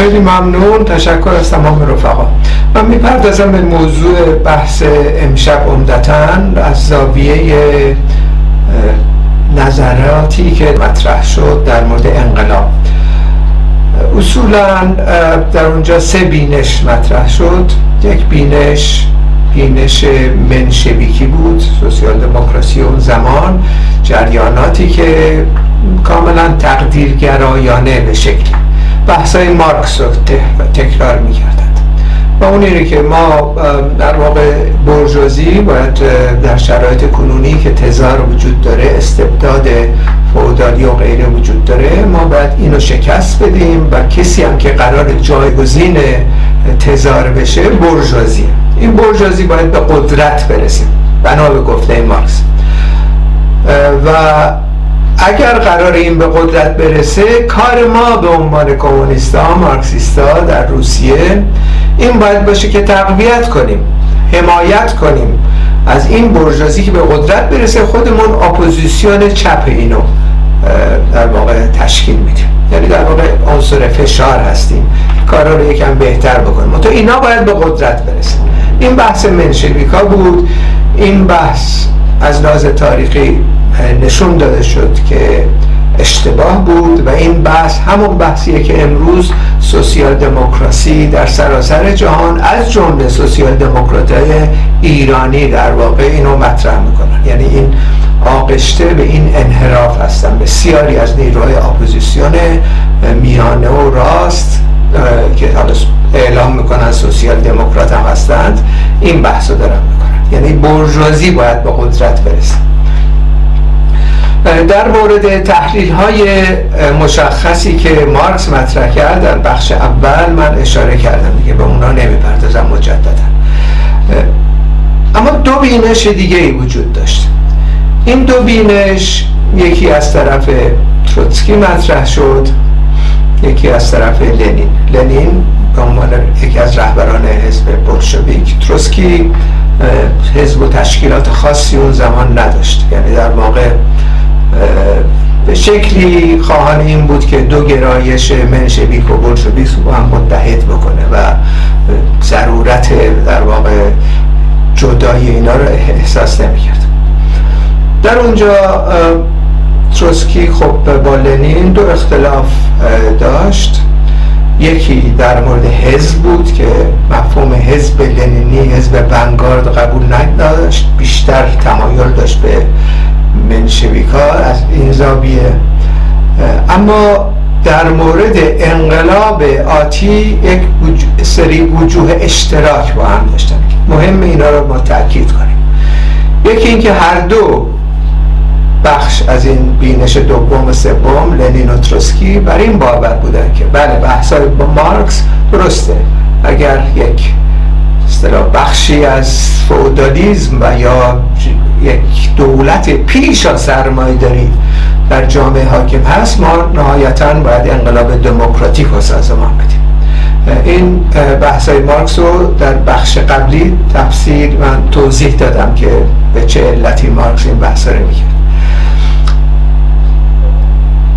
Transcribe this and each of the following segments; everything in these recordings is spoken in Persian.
خیلی ممنون. تشکر از تمام رفقا. من می‌پردازم به موضوع بحث امشب عمدتا از زاویه نظراتی که مطرح شد در مورد انقلاب. اصولا در اونجا سه بینش مطرح شد. یک بینش بینش منشویکی بود سوسیال دموکراسی اون زمان جریاناتی که کاملا تقدیرگرایانه به شکلی. بحثای مارکس رو تکرار می‌کردند. و اون اینه که ما در واقع برجوزی باید در شرایط کنونی که تزار وجود داره استبداد فودالی و غیره وجود داره ما باید اینو شکست بدیم و کسی هم که قرار جایگزین تزار بشه برجوزی این برجوزی باید به قدرت برسیم بنا به گفته مارکس. و اگر قرار این به قدرت برسه کار ما به عنوان کمونیستا مارکسیستا در روسیه این باید باشه که تقویت کنیم حمایت کنیم. از این بورژوازی که به قدرت برسه خودمون اپوزیسیون چپ اینو در واقع تشکیل میدیم. یعنی در واقع عنصر فشار هستیم. کارا رو یکم بهتر بکنیم. تو اینا باید به قدرت برسه. این بحث منشویکا بود. این بحث از لحاظ تاریخی نشون داده شد که اشتباه بود و این بحث همون بحثیه که امروز سوسیال دموکراسی در سراسر جهان از جمله سوسیال دموکراتای ایرانی در واقع اینو مطرح می‌کنن. یعنی این آغشته به این انحراف هستن. بسیاری از نیروهای اپوزیسیون میانه و راست که اعلام می‌کنن سوسیال دموکرات هم هستند این بحث رو دارن می‌کنن. یعنی برجوازی باید به قدرت برسه. در مورد تحلیل های مشخصی که مارکس مطرح کرد در بخش اول من اشاره کردم دیگه به اونا نمی‌پردازم مجددا. اما دو بینش دیگه ای وجود داشت. این دو بینش یکی از طرف تروتسکی مطرح شد یکی از طرف لنین. لنین به عنوان یکی از رهبران حزب بولشویک تروتسکی حزب و تشکیلات خاصی اون زمان نداشت. یعنی در واقع به شکلی خواهان این بود که دو گرایش منشویک و بولشویک رو هم متحد بکنه و ضرورت در واقع جدای اینا رو احساس نمی‌کرد. در اونجا تروسکی خب با لنین دو اختلاف داشت. یکی در مورد حزب بود که مفهوم حزب لنینی حزب ونگارد قبول نداشت. بیشتر تمایل داشت به منشویکا از این زاویه. اما در مورد انقلاب آتی یک سری وجوه اشتراک با هم داشتن. مهم اینا رو ما تاکید کنیم. یکی اینکه هر دو بخش از این بینش دوم و سوم لنین و تروسکی بر این باور بودن که بله بحثای با مارکس درسته. اگر یک بخشی از فودالیزم و یا یک دولت پیش از سرمایه داری در جامعه حاکم هست ما نهایتا باید انقلاب دموکراتیک رو سازمان بدیم. این بحث های مارکس رو در بخش قبلی تفسیر من توضیح دادم که به چه علتی مارکس این بحث رو می‌کرد.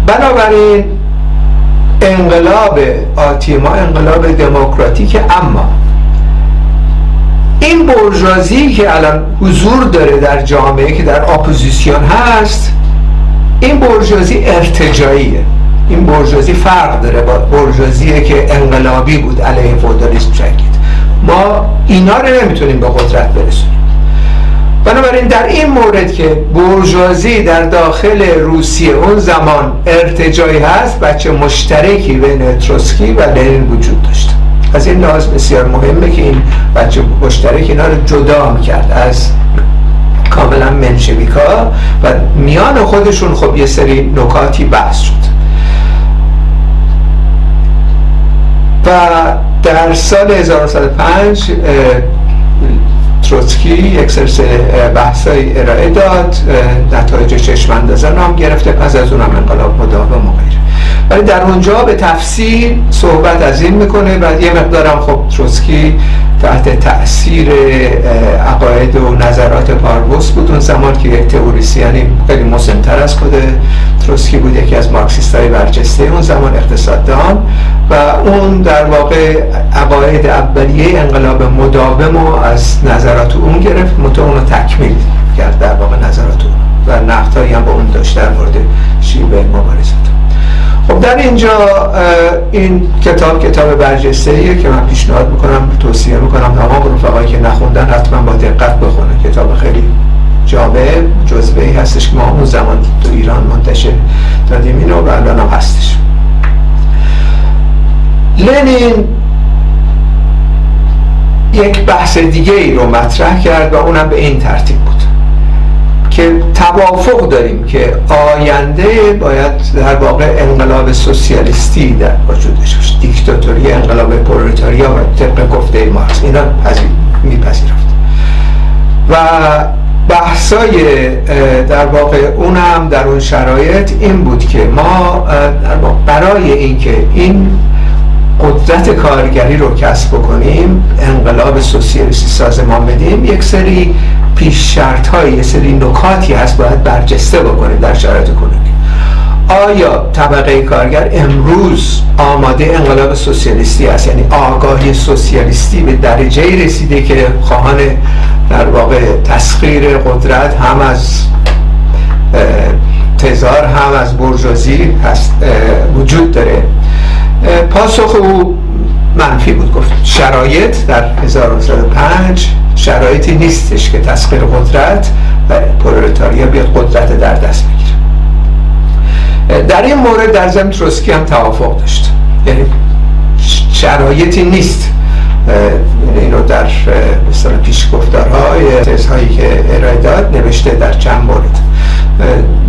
بنابراین انقلاب آتی ما انقلاب دموکراتیک اما این بورژوازی که الان حضور داره در جامعه که در اپوزیسیون هست این بورژوازی ارتجاعیه این برجازی فرق داره با برجازی که انقلابی بود علیه فودالیسم جنگید. ما اینا رو نمی‌تونیم به قدرت برسونیم. بنابراین در این مورد که برجازی در داخل روسیه اون زمان ارتجایی هست بچه مشترکی بین تروسکی و لنین وجود داشت. از این لحاظ بسیار مهمه که این بچه مشترک اینا رو جدا می‌کرد از کاملا منشویکا و میان خودشون خب یه سری نکاتی بحث شد. و در سال 1905 تروتسکی یک سلسله بحثای ارائه داد نتایج چشماندازه نام گرفته پس از اونم انقلاب مداوم و غیره. ولی در اونجا به تفصیل صحبت از این می‌کنه و یه مقدارم خب تروسکی تحت تاثیر عقاید و نظرات پاروس بود. اون زمان که یک تئوریسیانی خیلی مسنتر از خود تروسکی بود یکی از مارکسیست های برجسته اون زمان اقتصاددان و اون در واقع عقاید اولیه انقلاب مداوم و از نظرات اون گرفت. متو اون رو تکمیل کرد در در اینجا این کتاب کتاب برجسته که من پیشنهاد می‌کنم توصیه می‌کنم تمام رفقایی که نخوندن حتما با دقت بخونن. کتاب خیلی جامعه جزبه ای هستش که ما اون زمان تو ایران منتشر دادیم. اینو و الان هم هستش. لنین یک بحث دیگه ای رو مطرح کرد و اونم به این ترتیب بود. که توافق داریم که آینده باید در واقع انقلاب سوسیالیستی در وجودش باشه. دیکتاتوری انقلاب پرولتاریا و طبق گفته مارکس اینا میپذیرفت. و بحثای در واقع اونم در اون شرایط این بود که ما برای اینکه این قدرت کارگری رو کسب بکنیم انقلاب سوسیالیستی سازمان بدیم یک سری پیش شرط های یه سری نکاتی هست باید برجسته بکنیم در شرایط کنونی آیا طبقه کارگر امروز آماده انقلاب سوسیالیستی است؟ یعنی آگاهی سوسیالیستی به درجه رسیده که خواهان در واقع تسخیر قدرت هم از تزار هم از برجازی هست وجود داره. پاسخ او منفی بود. گفت شرایط در 1905 شرایطی نیستش که تسخیر قدرت و پرولتاریا بیاد قدرت در دست بگیره. در این مورد در زمین تروسکی هم توافق داشت. یعنی شرایطی نیست. یعنی اینو در مثلا پیشگفتارهای تزهایی که ارائه داد نوشته در چند مورد.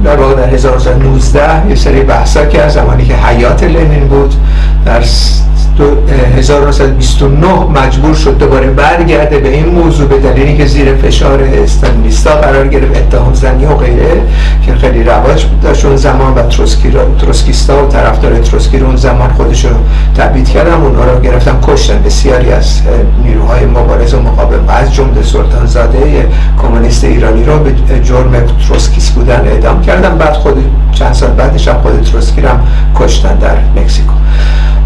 در واقع در 1919 یه سری بحثا از زمانی که حیات لنین بود در 1929 مجبور شد دوباره برگرده به این موضوع به دلیلی که زیر فشار استانیستا قرار گرفت اتهام زنی و غیره که خیلی رواج داشت اون زمان و تروسکی تروسکیستا و طرفدار تروسکی رو اون زمان خودش رو تبعید کردن اونها رو گرفتن کشتن. بسیاری از نیروهای مبارز و مقابل و از جمله سلطان زاده کمونیست ایرانی رو به جرم تروسکیس بودن اعدام کردن. بعد خود چند سال بعدش هم خود تروسکی رو هم کشتن در مکزیکو.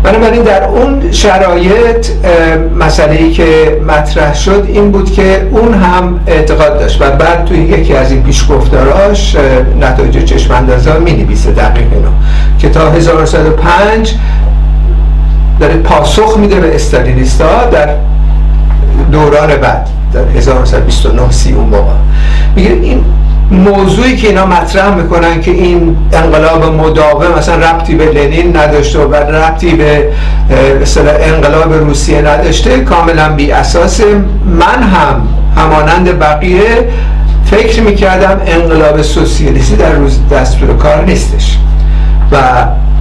بنابراین در اون شرایط مسئله ای که مطرح شد این بود که اون هم اعتقاد داشت و بعد توی یکی از این پیشگفتاراش نتایج چشم اندازه می نویسه دقیق اینو که تا 1905 داره پاسخ میده به استالینیستا در دوران بعد در 1929 سی اون موقع. میگه این موضوعی که اینا مطرح می‌کنن که این انقلاب مداوم مثلا ربطی به لنین نداشته و ربطی به انقلاب روسیه نداشته کاملا بی اساس. من هم همانند بقیه فکر می‌کردم انقلاب سوسیالیستی در روز دستور کار نیستش و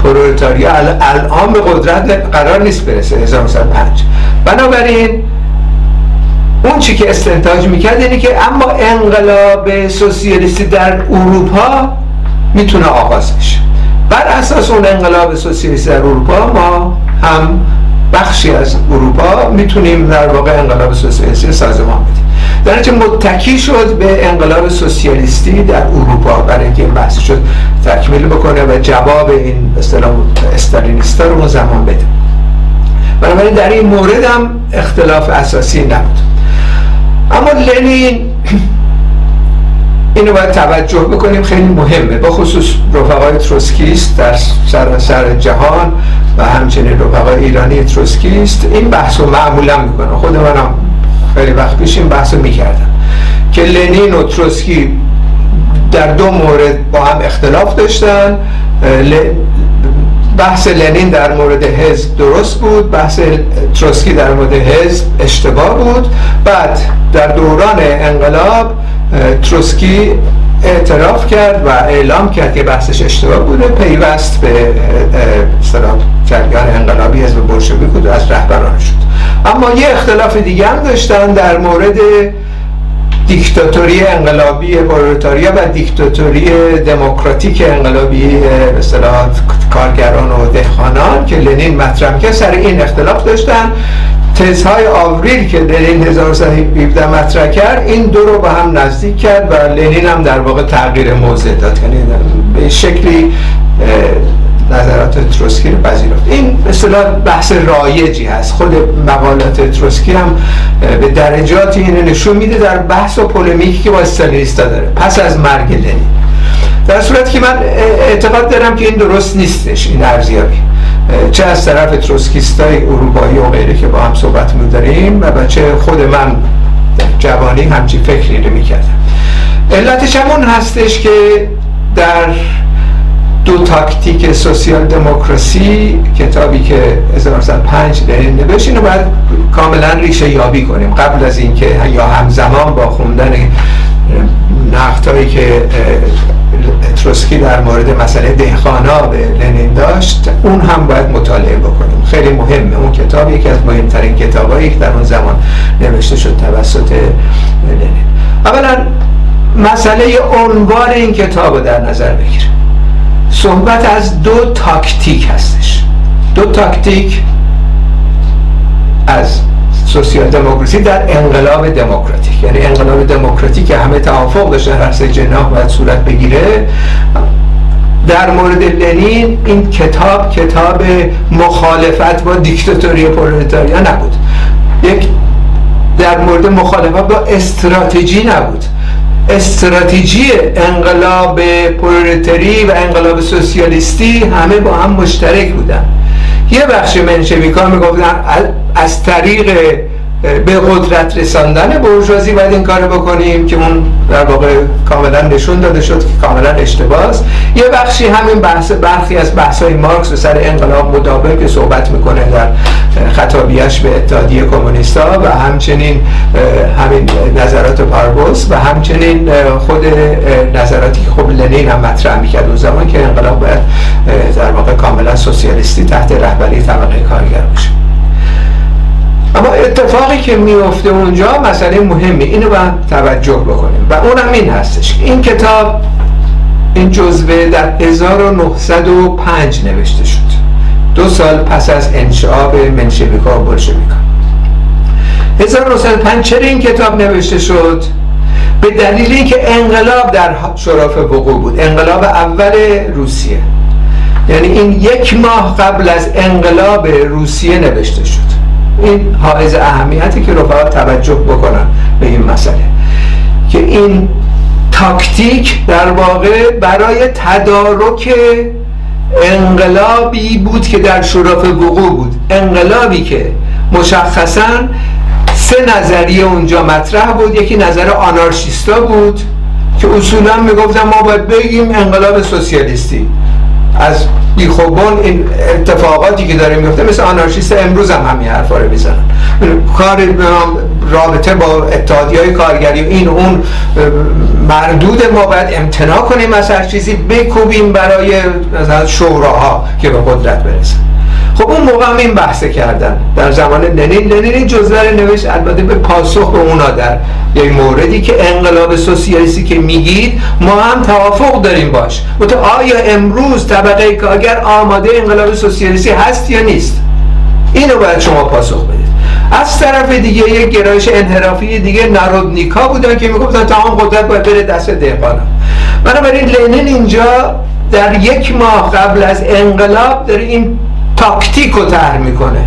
پرولتاریا الان به قدرت قرار نیست برسه. 1905 بنابراین اون چی که استنتاج می‌کرد اینه که اما انقلاب سوسیالیستی در اروپا می‌تونه آغاز بشه. بر اساس اون انقلاب سوسیالیستی در اروپا ما هم بخشی از اروپا می‌تونیم در واقع انقلاب سوسیالیستی سازمان بدیم. در متکی شد به انقلاب سوسیالیستی در اروپا برای اینکه این بحث شد تکمیل بکنه و جواب این اصطلاح استالینیستا رو زمان بده. بنابراین در این مورد هم اختلاف اساسی نبود. اما لنین اینو باید توجه بکنیم خیلی مهمه. با خصوص رفقای تروسکیست در سر جهان و همچنین رفقای ایرانی تروسکیست این بحث رو معمولا می‌کنه خود منم خیلی وقت پیش این بحث رو می‌کردم. که لنین و تروسکی در دو مورد با هم اختلاف داشتن. بحث لنین در مورد حزب درست بود بحث تروسکی در مورد حزب اشتباه بود. بعد در دوران انقلاب تروسکی اعتراف کرد و اعلام کرد که بحثش اشتباه بوده پیوست به جریان انقلابی حزب بولشویک بود و از رهبران شد. اما یه اختلاف دیگه هم داشتن در مورد دیکتاتوری انقلابی پرولتاریا و دیکتاتوری دموکراتیک انقلابی مثلا کارگران و دهخانان که لنین مطرح کرد سر این اختلاف داشتن. تزهای آوریل که لنین 1917 مطرح کرد این دو رو به هم نزدیک کرد و لنین هم در واقع تغییر موضع داد. یعنی به شکلی نظرات تروسکی رو پذیرفت. این اصطلاح بحث رایجی هست. خود مقالات تروسکی هم به درجاتی اینو نشون میده در بحث و پولمیکی که با استالینیستا داره. پس از مرگ لنین. در صورتی که من اعتقاد دارم که این درست نیستش این ارزیابی. چه از طرف تروسکیستای اروپایی و غیره که با هم صحبت داریم و چه خود من جوانی همچی فکری رو می‌کردم علتش همون هستش که در دو تاکتیک سوسیال دموکراسی کتابی که 1905 لنین نوشت اینو باید کاملا ریشه یابی کنیم. قبل از اینکه یا همزمان با خوندن نقدهایی که تروسکی در مورد مسئله دهخانا به لنین داشت اون هم باید مطالعه بکنیم. خیلی مهمه. اون کتاب یکی از مهمترین کتابایی که در اون زمان نوشته شد توسط لنین. اولا مسئله عنوان این کتاب رو در نظر بگیریم صحبت از دو تاکتیک هستش. دو تاکتیک از سوسیال دموکراسی در انقلاب دموکراتیک. یعنی انقلاب دموکراتیک که همه توافق داشتن رأس جناح باید صورت بگیره. در مورد لنین این کتاب کتاب مخالفت با دیکتاتوری پرولتاریا نبود. یک در مورد مخالفت با استراتژی نبود. استراتژی انقلاب پرولتاری و انقلاب سوسیالیستی همه با هم مشترک بودن. یه بخش منشویکا می‌گفتن از طریق به قدرت رساندن برجوازی باید این کار بکنیم که اون در واقع کاملا نشون داده شد که کاملا اشتباه یه بخشی همین بحث برخی از بحث های مارکس و سر انقلاب مدابه که صحبت می‌کنه در خطابیش به اتحادیه کمونیستا و همچنین همین نظرات پاربوس و همچنین خود نظراتی که خب لنین هم مطرح می‌کرد اون زمان که انقلاب باید در واقع کاملا سوسیالیستی تحت رهبری طبقه کارگر باشه. اما اتفاقی که میفته اونجا مسئله مهمی اینو باید توجه بکنیم. و اونم این هستش. این کتاب این جزوه در 1905 نوشته شد. دو سال پس از انشعاب منشویکا و بلشویکا. 1905 چرا این کتاب نوشته شد؟ به دلیل اینکه انقلاب در شرف وقوع بود. انقلاب اول روسیه. یعنی این یک ماه قبل از انقلاب روسیه نوشته شد. این حائز اهمیتی که رفقا توجه بکنن به این مسئله. که این تاکتیک در واقع برای تدارک انقلابی بود که در شرف وقوع بود. انقلابی که مشخصا سه نظریه اونجا مطرح بود. یکی نظر آنارشیستا بود که اصولا می‌گفتن ما باید بگیم انقلاب سوسیالیستی. از بیخوبان این اتفاقاتی که داره میفته مثل آنارشیست امروز هم همین حرفا رو می‌زنن. کار رابطه با اتحادی های کارگری این اون مردود ما باید امتناع کنیم از هر چیزی بکوبیم برای شوراها که به قدرت برسن. خب اون موقع هم این بحثه کردن. در زمان لنین لنین این جزوه رو نوشت البته به پاسخ به اونا در یک موردی که انقلاب سوسیالیستی که میگید ما هم توافق داریم باش. تو آیا امروز طبقه کارگر آماده انقلاب سوسیالیستی هست یا نیست؟ اینو باید شما پاسخ بدید. از طرف دیگه یک گرایش انحرافی دیگه نارودنیکا بودن که می‌گفتن تمام قدرت باید بره دست دهقانا بنابراین لنین اینجا در یک ماه قبل از انقلاب داره این تاکتیک رو طرح می‌کنه.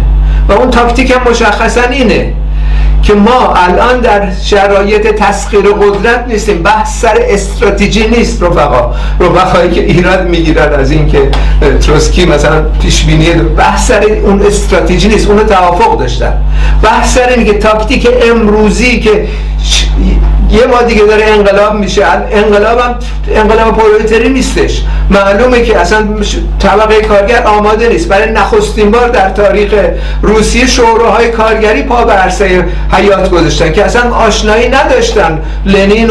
و اون تاکتیک هم مشخصا اینه که ما الان در شرایط تسخیر قدرت نیستیم. بحث سر استراتژی نیست رفقا. رفقایی که ایراد می‌گیرن از اینکه تروسکی مثلا پیش بینی بحث سر اون استراتژی نیست. اون توافق داشتن. بحث سر اینه که تاکتیک امروزی که یه ما دیگه داره انقلاب میشه. انقلاب هم انقلاب پرولتری نیستش. معلومه که اصلا طبقه کارگر آماده نیست. برای نخستین بار در تاریخ روسیه شوراهای کارگری پا به عرصه حیات گذاشتن که اصلا آشنایی نداشتن. لنین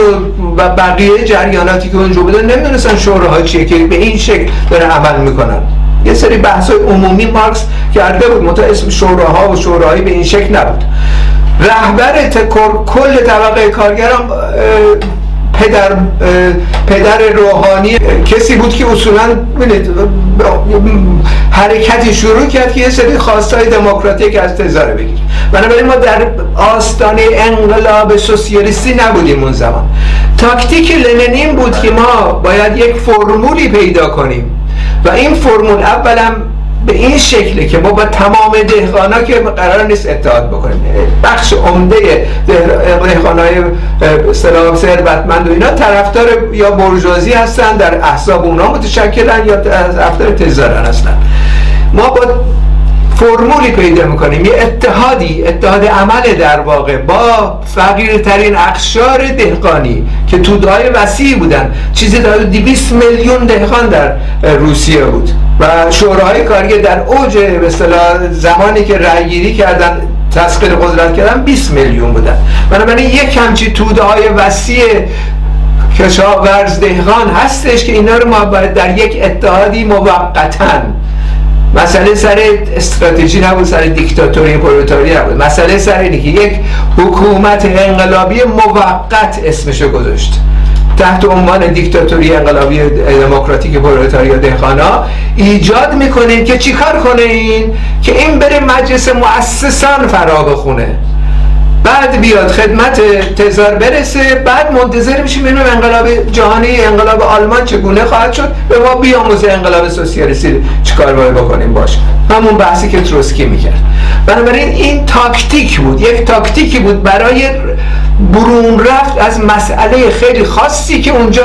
و بقیه جریاناتی که اونجا بودن نمی‌دونستن شوراها چیه که به این شکل داره عمل می‌کنن. یه سری بحث عمومی مارکس کرده بود. متا اسم شوراها و شوراهایی به این شکل نبود. رهبر کل طبقه کارگران پدر پدر روحانی کسی بود که اصولا حرکتی شروع کرد که یه سری خواستای دموکراتیک از تزاره بگیر بنابراین ما در آستانه انقلاب سوسیالیستی نبودیم اون زمان. تاکتیک لنین بود که ما باید یک فرمولی پیدا کنیم. و این فرمول اولا به این شکله که ما با تمام دهقانا که قرار نیست اتحاد بکنیم. بخش عمده دهقانای سلام ثروتمند و اینا طرفدار یا برجوازی هستن در احزاب اونا متشکلن یا طرفدار تزارن هستن. ما با فرمولی پیدا می‌کنیم یه اتحادی اتحاد عمل در واقع با فقیرترین اخشار دهقانی که تودهای وسیعی بودن. چیزی در 200 میلیون دهقان در روسیه بود. و شوراهای کارگر در اوج به زمانی که رأیگیری کردن تسخیر قدرت کردن 20 میلیون بودن. بنابراین یک همچی توده های وسیع کشاورز دهقان هستش که اینا رو ما باید در یک اتحادی موقتا مسئله سر استراتژی نبود سر دیکتاتوری پرولتاری نبود. مسئله سر اینه که یک حکومت انقلابی موقت اسمشو گذاشت. تحت عنوان دیکتاتوری انقلابی دموکراتیک پرولتاریا دهخانا ایجاد می‌کنیم که چیکار کنه این؟ که این بره مجلس مؤسسان فرا بخونه. بعد بیاد خدمت تزار برسه بعد منتظر میشیم اینو انقلاب جهانی انقلاب آلمان چگونه خواهد شد به ما بیاموزه انقلاب سوسیالیستی چیکار باید بکنیم باش. همون بحثی که تروسکی می‌کرد. بنابراین این تاکتیک بود یک تاکتیکی بود برای برون رفت از مسئله خیلی خاصی که اونجا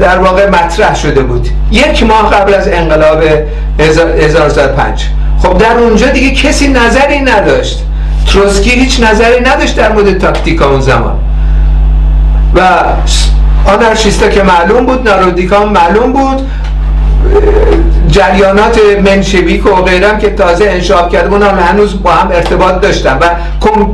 در واقع مطرح شده بود. یک ماه قبل از انقلاب 1905 خب در اونجا دیگه کسی نظری نداشت. تروسکی هیچ نظری نداشت در مورد تاکتیکا اون زمان. و آنارشیستا که معلوم بود نارودیکا معلوم بود جریانات منشویک و غیرم که تازه انشاب کرده بودن هنوز با هم ارتباط داشتن و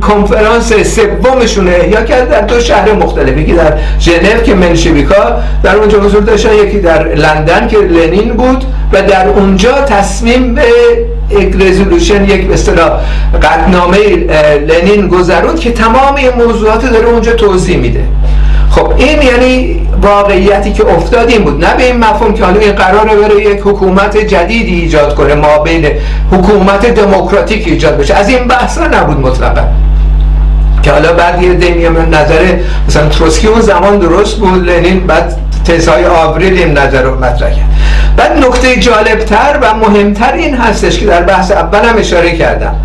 کنفرانس سومشون احیا کرد در دو شهر مختلف. یکی در ژنو که منشویکا در اونجا حضور داشتن یکی در لندن که لنین بود و در اونجا تصمیم به یک رزولوشن یک به اصطلاح قدنامه لنین گذروند که تمام این موضوعات داره اونجا توضیح میده. خب این یعنی واقعیتی که افتاد این بود. نه به این مفهوم که حالا این قراره بره یک حکومت جدیدی ایجاد کنه ما بین حکومت دموکراتیک ایجاد بشه. از این بحثا نبود مطلقا. که حالا بعد یه دنیا نظر مثلا تروسکی اون زمان درست بود لنین بعد تزهای آوریل این نظر رو مطرح کرد. بعد نکته جالبتر و مهمتر این هستش که در بحث اول هم اشاره کردم.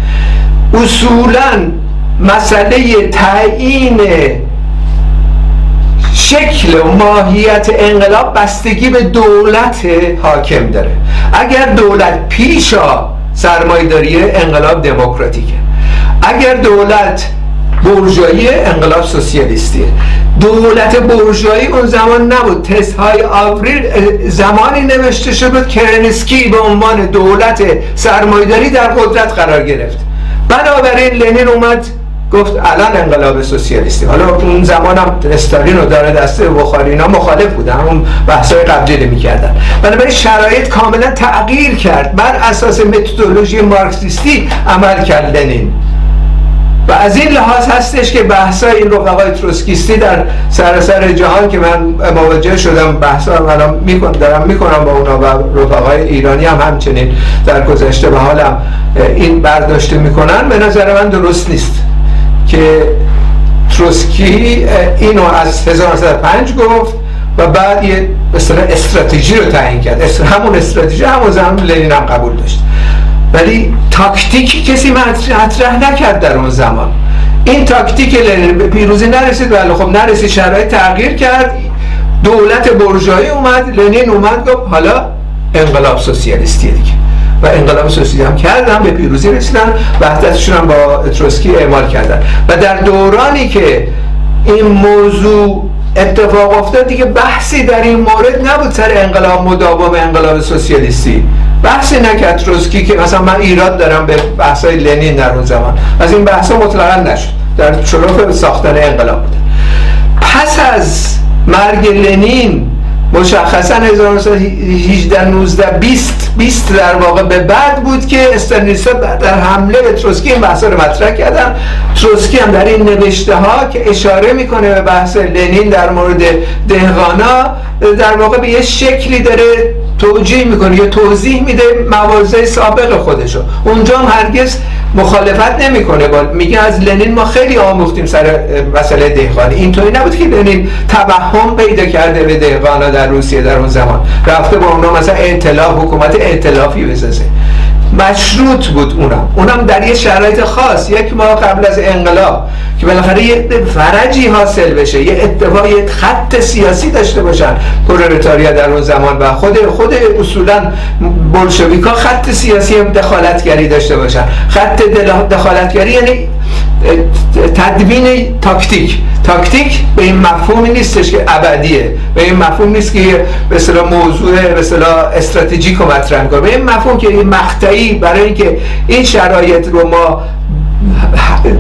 اصولا مسئله تعیین شکل و ماهیت انقلاب بستگی به دولت حاکم داره. اگر دولت پیشا سرمایداری انقلاب دموکراتیکه. اگر دولت برجایی انقلاب سوسیالیستیه. دولت برجایی اون زمان نبود. تست های آوریل زمانی نوشته شد بود کرنسکی به عنوان دولت سرمایداری در قدرت قرار گرفت. بنابراین لنین اومد گفت الان انقلاب سوسیالیستی. حالا اون زمان هم استالین و داره دسته بخاری اینا مخالف بودن. همون بحثای قبلی رو می‌کردن. بنابراین شرایط کاملا تغییر کرد. بر اساس متدولوژی مارکسیستی عمل کرد لنین و از این لحاظ هستش که بحثای این رفقای تروسکیستی در سراسر جهان که من مواجه شدم بحثا الان می‌کنم دارم می‌کنم با اونا و رفقای ایرانی هم همچنین در گذشته به حالم این برداشته می‌کنن. به نظر من درست نیست. که تروسکی اینو از 1905 گفت و بعد یه استراتژی رو تعیین کرد. همون استراتژی همون زمان لنین هم قبول داشت. ولی تاکتیکی کسی مطرح نکرد در اون زمان. این تاکتیک لنین به پیروزی نرسید ولی خب نرسید شرایط تغییر کرد. دولت برجایی اومد لنین اومد گفت حالا انقلاب سوسیالیستی دیگه. و انقلاب سوسیالیستی هم کردن به پیروزی رسیدن وحدتشون هم با تروسکی اعمال کردن. و در دورانی که این موضوع اتفاق افتاد دیگه بحثی در این مورد نبود سر انقلاب مداوم انقلاب سوسیالیستی. بحثی نکرد تروسکی که مثلا من ایراد دارم به بحثای لنین در اون زمان. از این بحثا مطلقا نشد. در شرف ساختن انقلاب بوده پس از مرگ لنین مشخصا 1918 19 20 20 در واقع به بعد بود که استالینیستا در حمله به تروسکی این بحثا رو مطرح کردن. تروسکی هم در این نوشته ها که اشاره می‌کنه به بحث لنین در مورد دهقانا در واقع به یه شکلی داره توجیه می‌کنه یا توضیح میده موازه سابق خودشو. اونجا هم هرگز مخالفت نمی‌کنه. با میگه از لنین ما خیلی آموختیم سر مسئله دهقانی اینطوری نبود که لنین توهم پیدا کرده به دهقانا در روسیه در اون زمان. رفته با اونا مثلا ائتلاف حکومت ائتلافی بسازه. مشروط بود اونم. اونم در یه شرایط خاص. یک ماه قبل از انقلاب که بالاخره یه فرجی حاصل بشه. یه اتفاق یه خط سیاسی داشته باشن پرولتاریا در اون زمان و خود خود اصولا بلشویکا خط سیاسی هم دخالتگری داشته باشن. خط دخالتگری یعنی تدوین تاکتیک. تاکتیک به این مفهومی نیستش که ابدیه. به این مفهوم نیست که به اصطلاح موضوع به اصطلاح استراتژیک رو مطرح کنه به این مفهوم که این مقطعی برای اینکه این شرایط رو ما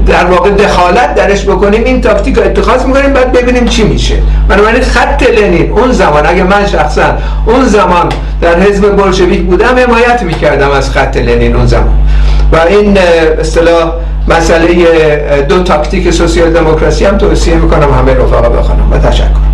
در واقع دخالت درش بکنیم این تاکتیک رو اتخاذ می‌کنیم بعد ببینیم چی میشه. بنابراین خط لنین اون زمان اگه من شخصا اون زمان در حزب بلشویک بودم حمایت می‌کردم از خط لنین اون زمان. و این اصطلاح مسئله دو تاکتیک سوسیال دموکراسی هم توصیه می‌کنم همه رفقا بخونم و تشکر.